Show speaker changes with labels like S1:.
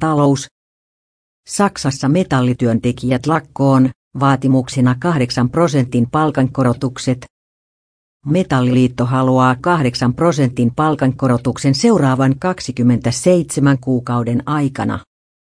S1: Talous. Saksassa metallityöntekijät lakkoon, vaatimuksena 8 prosentin palkankorotukset. Metalliliitto haluaa 8 prosentin palkankorotuksen seuraavan 27 kuukauden aikana.